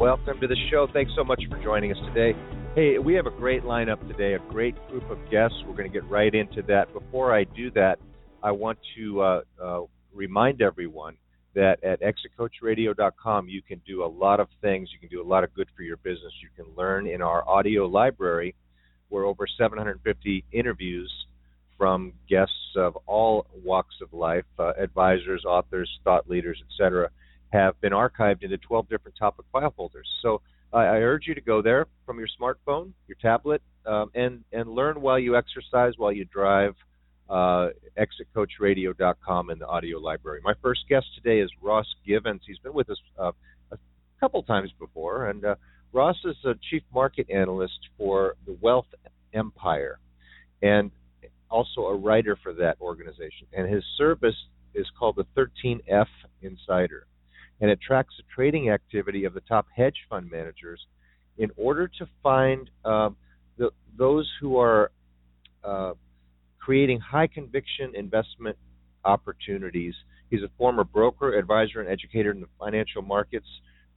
Welcome to the show. Thanks so much for joining us today. Hey, we have a great lineup today, a great group of guests. We're going to get right into that. Before I do that, I want to uh, uh, remind everyone that at exitcoachradio.com you can do a lot of things. You can do a lot of good for your business. You can learn in our audio library where over 750 interviews from guests of all walks of life, uh, advisors, authors, thought leaders, etc have been archived into 12 different topic file folders. So I urge you to go there from your smartphone, your tablet, um, and and learn while you exercise, while you drive. Uh, exitcoachradio.com and the audio library. My first guest today is Ross Givens. He's been with us uh, a couple times before, and uh, Ross is a chief market analyst for the Wealth Empire, and also a writer for that organization. And his service is called the 13F Insider and it tracks the trading activity of the top hedge fund managers in order to find um, the, those who are uh, creating high conviction investment opportunities. He's a former broker, advisor, and educator in the financial markets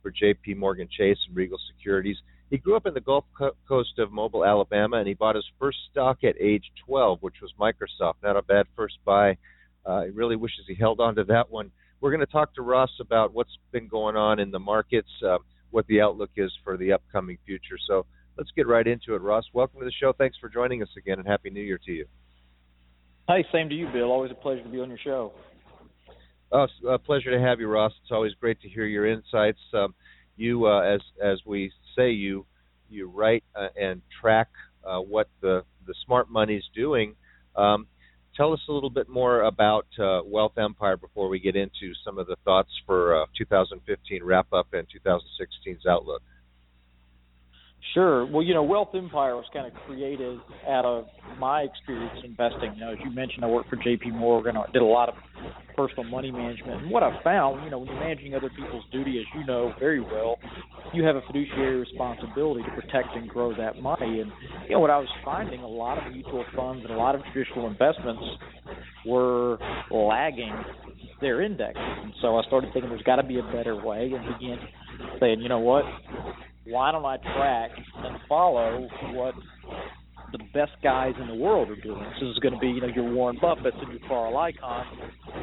for J.P. Morgan Chase and Regal Securities. He grew up in the Gulf Coast of Mobile, Alabama, and he bought his first stock at age 12, which was Microsoft. Not a bad first buy. Uh, he really wishes he held on to that one we're going to talk to Ross about what's been going on in the markets, uh, what the outlook is for the upcoming future. So let's get right into it. Ross, welcome to the show. Thanks for joining us again, and Happy New Year to you. Hey, same to you, Bill. Always a pleasure to be on your show. Oh, a pleasure to have you, Ross. It's always great to hear your insights. Um, you, uh, as as we say, you you write uh, and track uh, what the the smart money's doing. Um, tell us a little bit more about uh, Wealth Empire before we get into some of the thoughts for uh, 2015 wrap up and 2016's outlook. Sure. Well, you know, Wealth Empire was kind of created out of my experience investing. You know, as you mentioned, I worked for J.P. Morgan. I did a lot of personal money management. And what I found, you know, when you're managing other people's duty, as you know very well, you have a fiduciary responsibility to protect and grow that money. And you know, what I was finding, a lot of mutual funds and a lot of traditional investments were lagging their indexes. And so I started thinking there's got to be a better way, and began saying, you know what, why don't I track and follow what the best guys in the world are doing? This is going to be, you know, your Warren Buffett's and your Carl Icahn,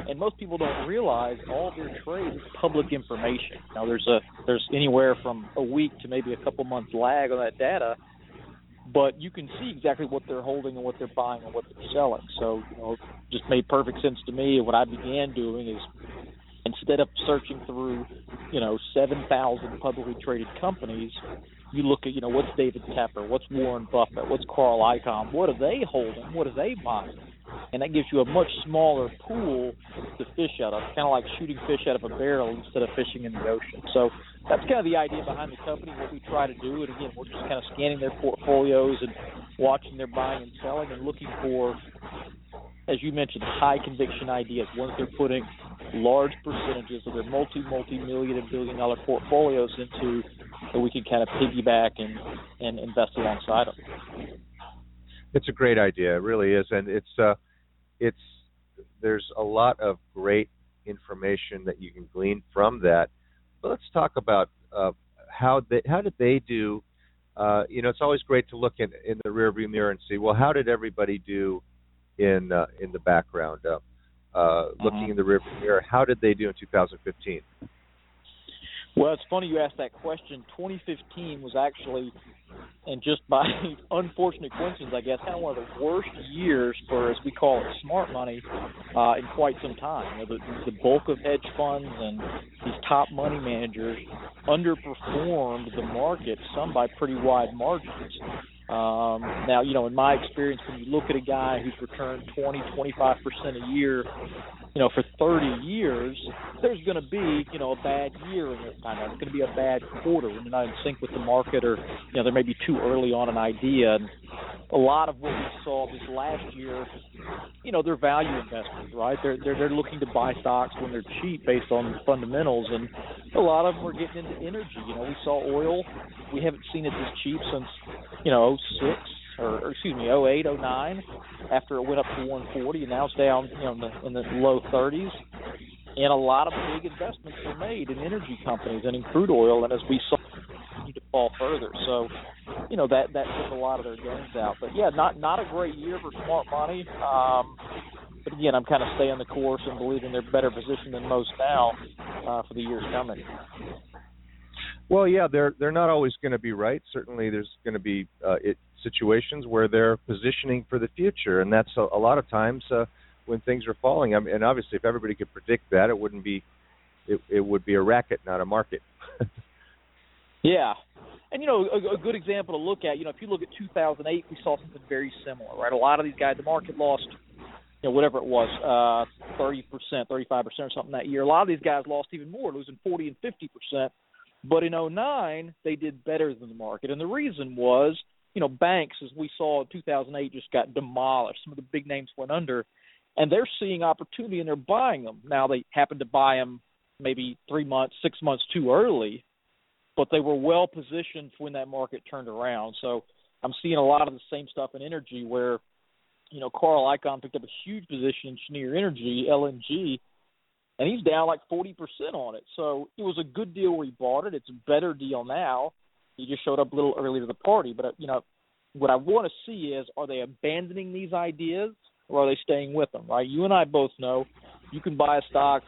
and most people don't realize all their trades is public information. Now, there's a there's anywhere from a week to maybe a couple months lag on that data, but you can see exactly what they're holding and what they're buying and what they're selling. So, you know, just made perfect sense to me. What I began doing is instead of searching through, you know, 7,000 publicly traded companies, you look at, you know, what's David Tepper, what's Warren Buffett, what's Carl Icahn, what are they holding, what are they buying? And that gives you a much smaller pool to fish out of, kind of like shooting fish out of a barrel instead of fishing in the ocean. So that's kind of the idea behind the company, what we try to do. And again, we're just kind of scanning their portfolios and watching their buying and selling and looking for, as you mentioned, high conviction ideas, ones they're putting large percentages of their multi multi million and billion dollar portfolios into that we can kind of piggyback and and invest alongside them. It's a great idea, it really is, and it's uh, it's there's a lot of great information that you can glean from that. But let's talk about uh, how they how did they do. Uh, you know, it's always great to look in in the rearview mirror and see well, how did everybody do in uh, in the background? Uh, uh, looking uh-huh. in the rearview mirror. How did they do in 2015? Well, it's funny you asked that question. 2015 was actually, and just by unfortunate coincidence, I guess, kind of one of the worst years for, as we call it, smart money uh, in quite some time. You know, the, the bulk of hedge funds and these top money managers underperformed the market, some by pretty wide margins. Um, now, you know, in my experience, when you look at a guy who's returned 20, 25% a year you know, for 30 years, there's going to be, you know, a bad year in this time. There's going to be a bad quarter when you're not in sync with the market, or you know, there may be too early on an idea. And a lot of what we saw this last year, you know, they're value investors, right? They're they're they're looking to buy stocks when they're cheap based on fundamentals, and a lot of them are getting into energy. You know, we saw oil. We haven't seen it this cheap since, you know, 06 or, or excuse me, 08, 09, after it went up to 140, and now it's down, you know, in the, in the low 30s. And a lot of big investments were made in energy companies and in crude oil, and as we saw, need to fall further. So, you know, that that took a lot of their gains out. But yeah, not not a great year for smart money. Um, but again, I'm kind of staying the course and believing they're better positioned than most now uh, for the years coming. Well, yeah, they're they're not always going to be right. Certainly, there's going to be uh, it, situations where they're positioning for the future, and that's a, a lot of times uh, when things are falling. I mean, and obviously, if everybody could predict that, it wouldn't be it, it would be a racket, not a market. yeah, and you know, a, a good example to look at. You know, if you look at 2008, we saw something very similar, right? A lot of these guys, the market lost. You know, whatever it was, uh, 30%, 35% or something that year. A lot of these guys lost even more, losing 40 and 50%. But in 09, they did better than the market. And the reason was you know, banks, as we saw in 2008, just got demolished. Some of the big names went under, and they're seeing opportunity and they're buying them. Now they happen to buy them maybe three months, six months too early, but they were well positioned when that market turned around. So I'm seeing a lot of the same stuff in energy where, you know, Carl Icahn picked up a huge position in Cheniere Energy, LNG, and he's down like 40% on it. So it was a good deal where he bought it. It's a better deal now. He just showed up a little early to the party. But uh, you know, what I want to see is are they abandoning these ideas or are they staying with them? Right? You and I both know you can buy a stock,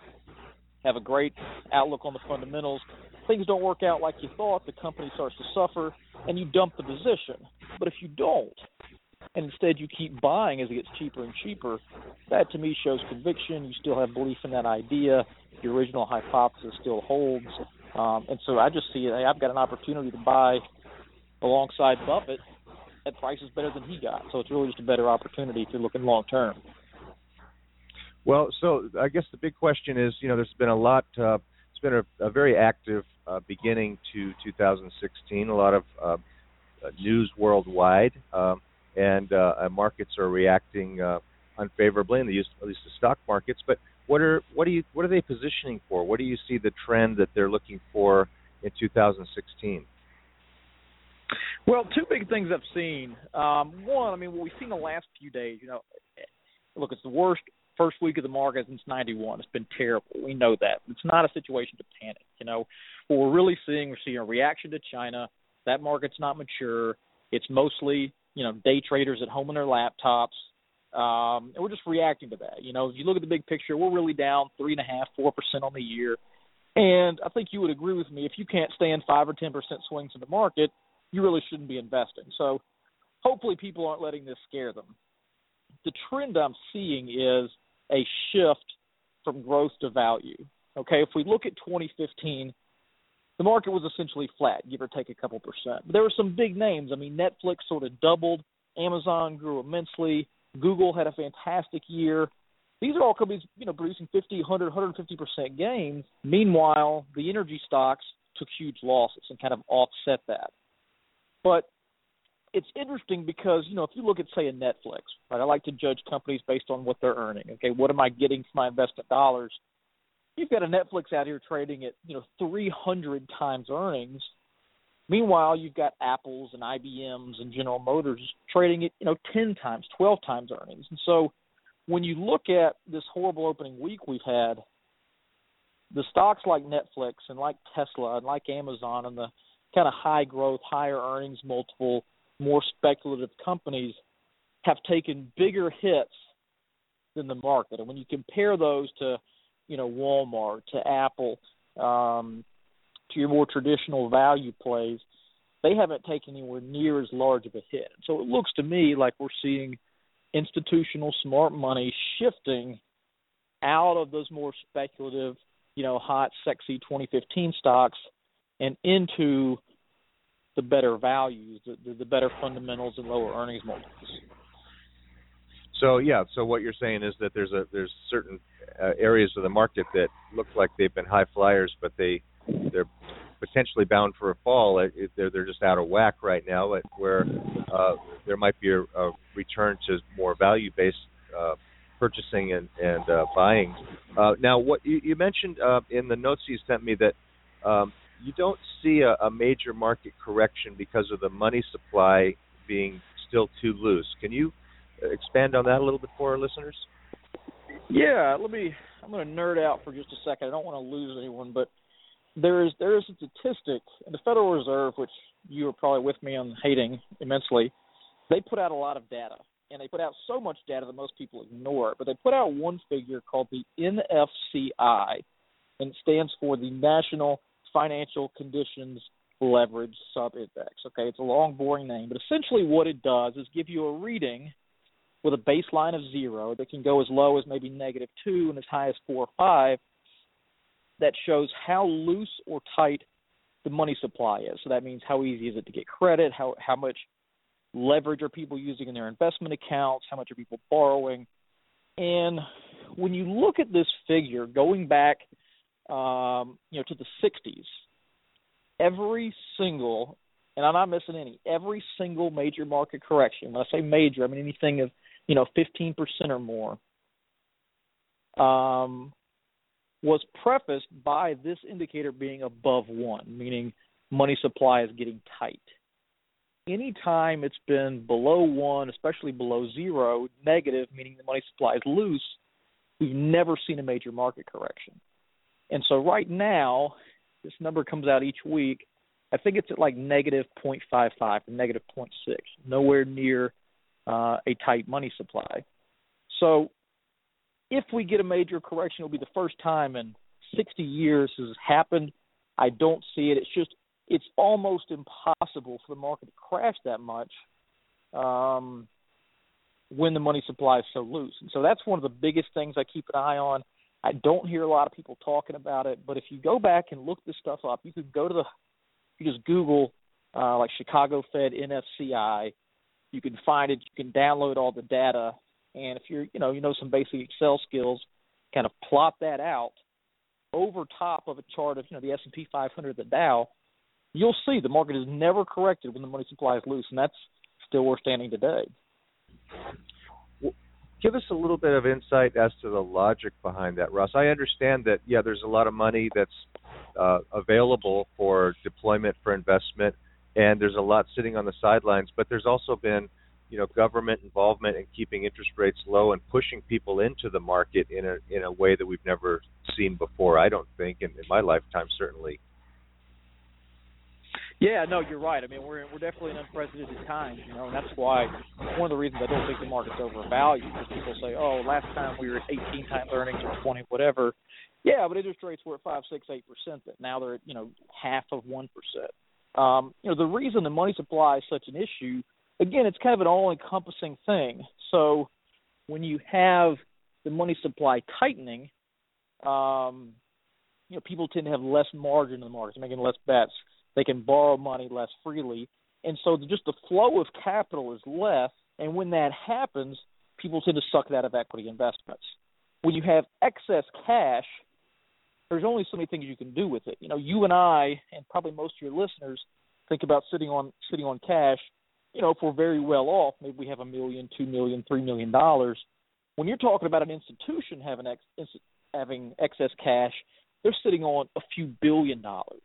have a great outlook on the fundamentals. Things don't work out like you thought. The company starts to suffer, and you dump the position. But if you don't, and instead you keep buying as it gets cheaper and cheaper, that to me shows conviction. You still have belief in that idea. The original hypothesis still holds. Um, and so I just see hey, I've got an opportunity to buy alongside Buffett at prices better than he got. So it's really just a better opportunity if you're looking long term. Well, so I guess the big question is, you know, there's been a lot. Uh, it's been a, a very active uh, beginning to 2016. A lot of uh, news worldwide, um, and uh, markets are reacting uh, unfavorably, the, at least the stock markets. But what are what are you what are they positioning for? What do you see the trend that they're looking for in 2016? Well, two big things I've seen. Um, one, I mean, what we've seen the last few days. You know, look, it's the worst first week of the market since '91. It's been terrible. We know that. It's not a situation to panic. You know, what we're really seeing, we're seeing a reaction to China. That market's not mature. It's mostly you know day traders at home on their laptops um, and we're just reacting to that. You know, if you look at the big picture, we're really down three and a half, four percent on the year. And I think you would agree with me if you can't stand five or ten percent swings in the market, you really shouldn't be investing. So hopefully people aren't letting this scare them. The trend I'm seeing is a shift from growth to value. Okay, if we look at 2015, the market was essentially flat, give or take a couple percent. But there were some big names. I mean, Netflix sort of doubled, Amazon grew immensely, Google had a fantastic year. These are all companies, you know, producing 50, 100, 150% gains. Meanwhile, the energy stocks took huge losses and kind of offset that. But it's interesting because, you know, if you look at, say, a Netflix, right, I like to judge companies based on what they're earning. Okay, what am I getting for my investment dollars? You've got a Netflix out here trading at, you know, 300 times earnings Meanwhile, you've got Apple's and IBM's and General Motors trading at you know ten times, twelve times earnings. And so, when you look at this horrible opening week we've had, the stocks like Netflix and like Tesla and like Amazon and the kind of high growth, higher earnings multiple, more speculative companies have taken bigger hits than the market. And when you compare those to, you know, Walmart, to Apple, um, to your more traditional value plays, they haven't taken anywhere near as large of a hit. So it looks to me like we're seeing institutional smart money shifting out of those more speculative, you know, hot, sexy 2015 stocks and into the better values, the, the, better fundamentals and lower earnings multiples. So yeah, so what you're saying is that there's a there's certain uh, areas of the market that look like they've been high flyers, but they they're potentially bound for a fall. They're they're just out of whack right now, where uh, there might be a, a return to more value based uh, purchasing and and uh, buying. Uh, now, what you, you mentioned uh, in the notes you sent me that um, you don't see a, a major market correction because of the money supply being still too loose. Can you expand on that a little bit for our listeners? Yeah, let me. I'm going to nerd out for just a second. I don't want to lose anyone, but there is there is a statistic in the Federal Reserve, which you are probably with me on hating immensely. They put out a lot of data, and they put out so much data that most people ignore it. But they put out one figure called the NFCI, and it stands for the National Financial Conditions Leverage Subindex. Okay, it's a long, boring name, but essentially what it does is give you a reading with a baseline of zero that can go as low as maybe negative two and as high as four or five that shows how loose or tight the money supply is. So that means how easy is it to get credit, how how much leverage are people using in their investment accounts, how much are people borrowing. And when you look at this figure going back um, you know to the 60s, every single and I'm not missing any, every single major market correction, when I say major, I mean anything of, you know, 15% or more, um, was prefaced by this indicator being above one, meaning money supply is getting tight. Anytime it's been below one, especially below zero, negative, meaning the money supply is loose, we've never seen a major market correction. And so right now, this number comes out each week. I think it's at like negative 0.55 or negative 0.6, nowhere near uh, a tight money supply. So if we get a major correction, it'll be the first time in 60 years this has happened. I don't see it. It's just it's almost impossible for the market to crash that much um, when the money supply is so loose. And so that's one of the biggest things I keep an eye on. I don't hear a lot of people talking about it, but if you go back and look this stuff up, you could go to the you just Google uh, like Chicago Fed NFCI. You can find it. You can download all the data, and if you're, you know, you know some basic Excel skills, kind of plot that out over top of a chart of, you know, the S&P 500, the Dow. You'll see the market is never corrected when the money supply is loose, and that's still where we're standing today. Give us a little bit of insight as to the logic behind that, Russ. I understand that, yeah, there's a lot of money that's uh, available for deployment for investment, and there's a lot sitting on the sidelines. But there's also been, you know, government involvement in keeping interest rates low and pushing people into the market in a in a way that we've never seen before. I don't think, in, in my lifetime, certainly. Yeah, no, you're right. I mean, we're we're definitely in unprecedented times, you know, and that's why one of the reasons I don't think the market's overvalued is people say, oh, last time we were at 18 times earnings or 20, whatever. Yeah, but interest rates were at five, six, eight percent. That now they're at you know half of one percent. Um, you know the reason the money supply is such an issue. Again, it's kind of an all-encompassing thing. So when you have the money supply tightening, um, you know people tend to have less margin in the market, making less bets. They can borrow money less freely, and so just the flow of capital is less. And when that happens, people tend to suck it out of equity investments. When you have excess cash, there's only so many things you can do with it. You know, you and I, and probably most of your listeners, think about sitting on sitting on cash. You know, if we're very well off, maybe we have a million, two million, three million dollars. When you're talking about an institution having ex, having excess cash, they're sitting on a few billion dollars.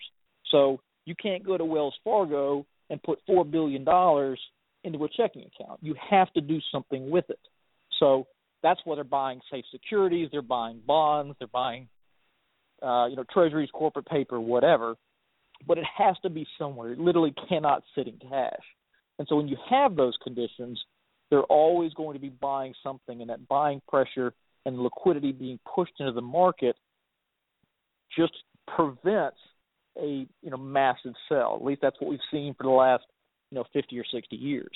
So you can't go to Wells Fargo and put four billion dollars into a checking account. You have to do something with it. So that's why they're buying safe securities, they're buying bonds, they're buying uh, you know, treasuries, corporate paper, whatever. But it has to be somewhere. It literally cannot sit in cash. And so when you have those conditions, they're always going to be buying something, and that buying pressure and liquidity being pushed into the market just prevents a you know massive sell. At least that's what we've seen for the last you know 50 or 60 years.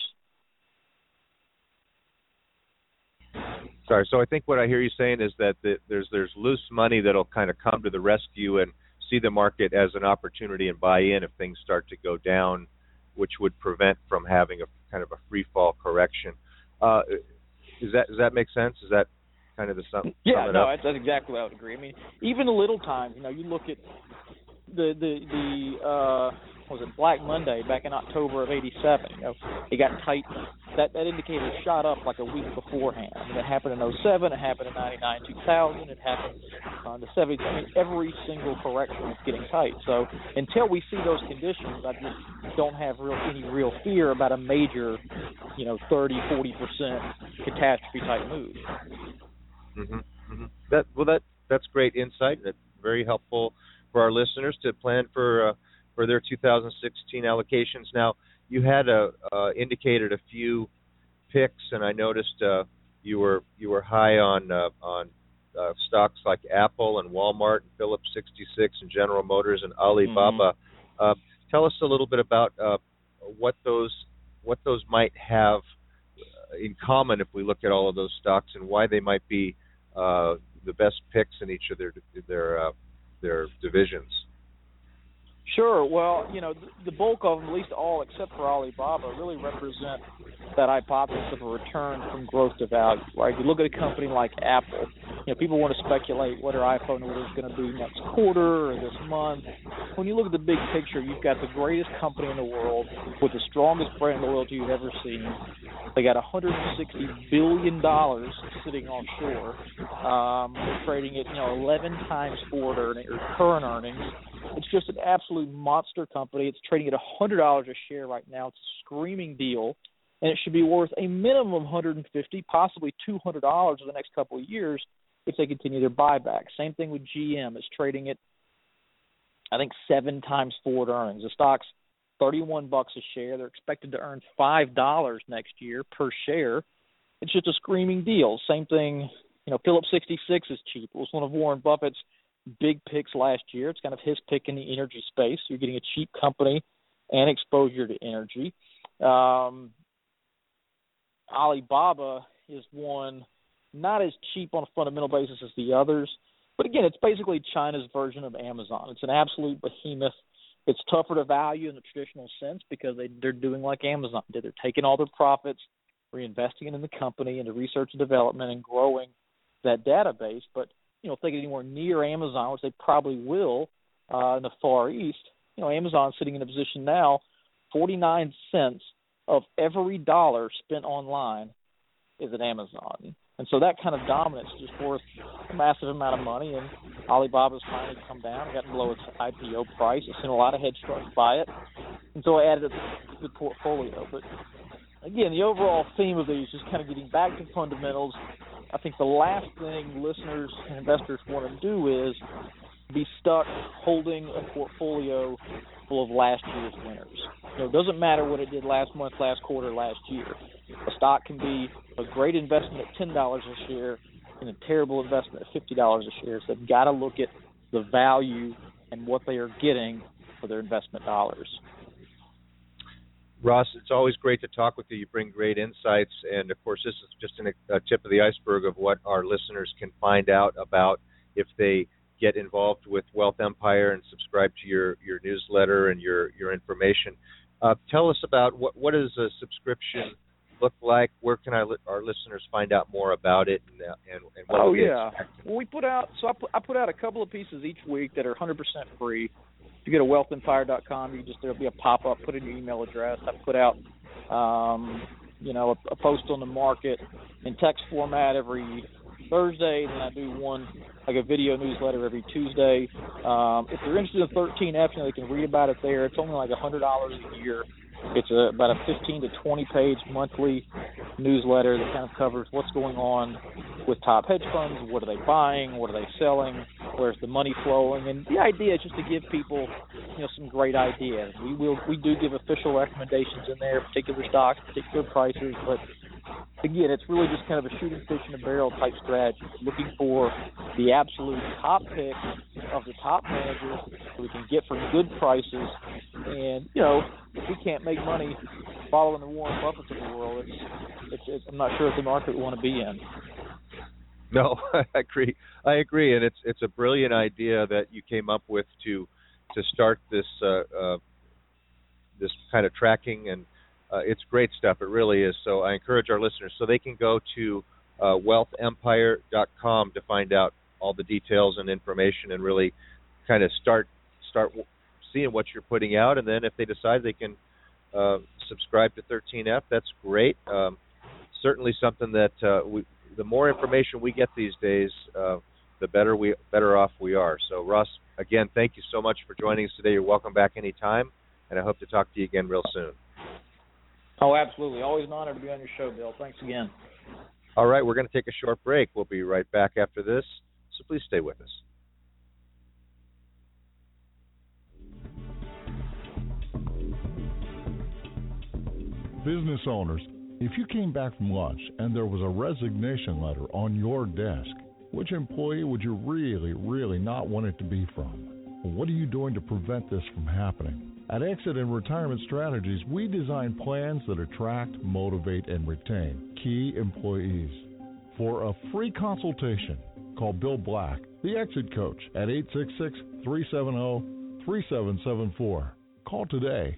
Sorry. So I think what I hear you saying is that the, there's there's loose money that'll kind of come to the rescue and see the market as an opportunity and buy in if things start to go down, which would prevent from having a kind of a free fall correction. Uh, Is that does that make sense? Is that kind of the sum? Yeah, sum no, that's, that's exactly what I would agree. I mean, even the little times, you know, you look at the the the uh was it Black Monday back in October of '87. You know, it got tight. That that indicator shot up like a week beforehand. I mean, it happened in '07. It happened in '99, 2000. It happened on the '70s. I mean, every single correction is getting tight. So until we see those conditions, I just don't have real any real fear about a major, you know, 30, 40 percent catastrophe type move. Mm-hmm. Mm-hmm. That well, that that's great insight. That's very helpful for our listeners to plan for uh, for their 2016 allocations. Now, you had a uh, indicated a few picks, and I noticed uh, you were you were high on uh, on uh, stocks like Apple and Walmart and Phillips 66 and General Motors and Alibaba. Mm-hmm. Uh, tell us a little bit about uh, what those what those might have in common if we look at all of those stocks and why they might be uh, the best picks in each of their their uh, their divisions. Sure. Well, you know, the bulk of them, at least all except for Alibaba, really represent that hypothesis of a return from growth to value. Right? You look at a company like Apple. You know, people want to speculate what their iPhone order is going to be next quarter or this month. When you look at the big picture, you've got the greatest company in the world with the strongest brand loyalty you've ever seen. They got 160 billion dollars sitting offshore. Um, trading at you know 11 times forward earning or current earnings. It's just an absolute monster company. It's trading at $100 a share right now. It's a screaming deal, and it should be worth a minimum of 150, possibly $200 over the next couple of years if they continue their buyback. Same thing with GM. It's trading at I think seven times forward earnings. The stock's 31 bucks a share. They're expected to earn five dollars next year per share. It's just a screaming deal. Same thing, you know, Phillips 66 is cheap. It was one of Warren Buffett's big picks last year. It's kind of his pick in the energy space. You're getting a cheap company and exposure to energy. Um, Alibaba is one not as cheap on a fundamental basis as the others, but again, it's basically China's version of Amazon. It's an absolute behemoth. It's tougher to value in the traditional sense because they, they're doing like Amazon did. They're taking all their profits, reinvesting it in the company, into research and development, and growing that database. But you know, if they get anywhere near Amazon, which they probably will uh, in the Far East, you know, Amazon's sitting in a position now, 49 cents of every dollar spent online is at Amazon. And so that kind of dominance is just worth a massive amount of money. And Alibaba's finally come down, gotten below its IPO price. It's seen a lot of hedge funds buy it. And so I added it to the portfolio. But again, the overall theme of these is kind of getting back to fundamentals. I think the last thing listeners and investors want to do is be stuck holding a portfolio full of last year's winners. You know, it doesn't matter what it did last month, last quarter, last year. A stock can be a great investment at ten dollars a share and a terrible investment at fifty dollars a share. So they've got to look at the value and what they are getting for their investment dollars. Ross, it's always great to talk with you. You bring great insights, and of course, this is just an, a tip of the iceberg of what our listeners can find out about if they get involved with Wealth Empire and subscribe to your, your newsletter and your your information. Uh, tell us about what what does a subscription look like? Where can I, our listeners find out more about it? And, and, and what oh yeah, well we put out so I put, I put out a couple of pieces each week that are 100% free. If you go to wealthempire.com, you just there'll be a pop up. Put in your email address. I put out, um, you know, a, a post on the market in text format every Thursday, and then I do one like a video newsletter every Tuesday. Um, if they're interested in 13F, you know, they can read about it there. It's only like a hundred dollars a year. It's a, about a 15 to 20 page monthly newsletter that kind of covers what's going on with top hedge funds. What are they buying? What are they selling? Where's the money flowing? And the idea is just to give people, you know, some great ideas. We will, we do give official recommendations in there, particular stocks, particular prices, but again, it's really just kind of a shooting fish in a barrel type strategy, looking for the absolute top picks of the top managers that we can get for good prices. And you know, if we can't make money following the Warren Buffetts of the world, it's, it's, it's I'm not sure it's the market we want to be in. No, I agree. I agree, and it's it's a brilliant idea that you came up with to to start this uh, uh, this kind of tracking and uh, it's great stuff. It really is. So I encourage our listeners so they can go to uh, wealthempire.com to find out all the details and information and really kind of start start seeing what you're putting out. And then if they decide they can uh, subscribe to 13F, that's great. Um, certainly something that uh, we, the more information we get these days, uh, the better we better off we are. So Russ, again, thank you so much for joining us today. You're welcome back anytime, and I hope to talk to you again real soon. Oh, absolutely. Always an honor to be on your show, Bill. Thanks again. All right, we're going to take a short break. We'll be right back after this, so please stay with us. Business owners, if you came back from lunch and there was a resignation letter on your desk, which employee would you really, really not want it to be from? What are you doing to prevent this from happening? At Exit and Retirement Strategies, we design plans that attract, motivate, and retain key employees. For a free consultation, call Bill Black, the Exit Coach, at 866 370 3774. Call today.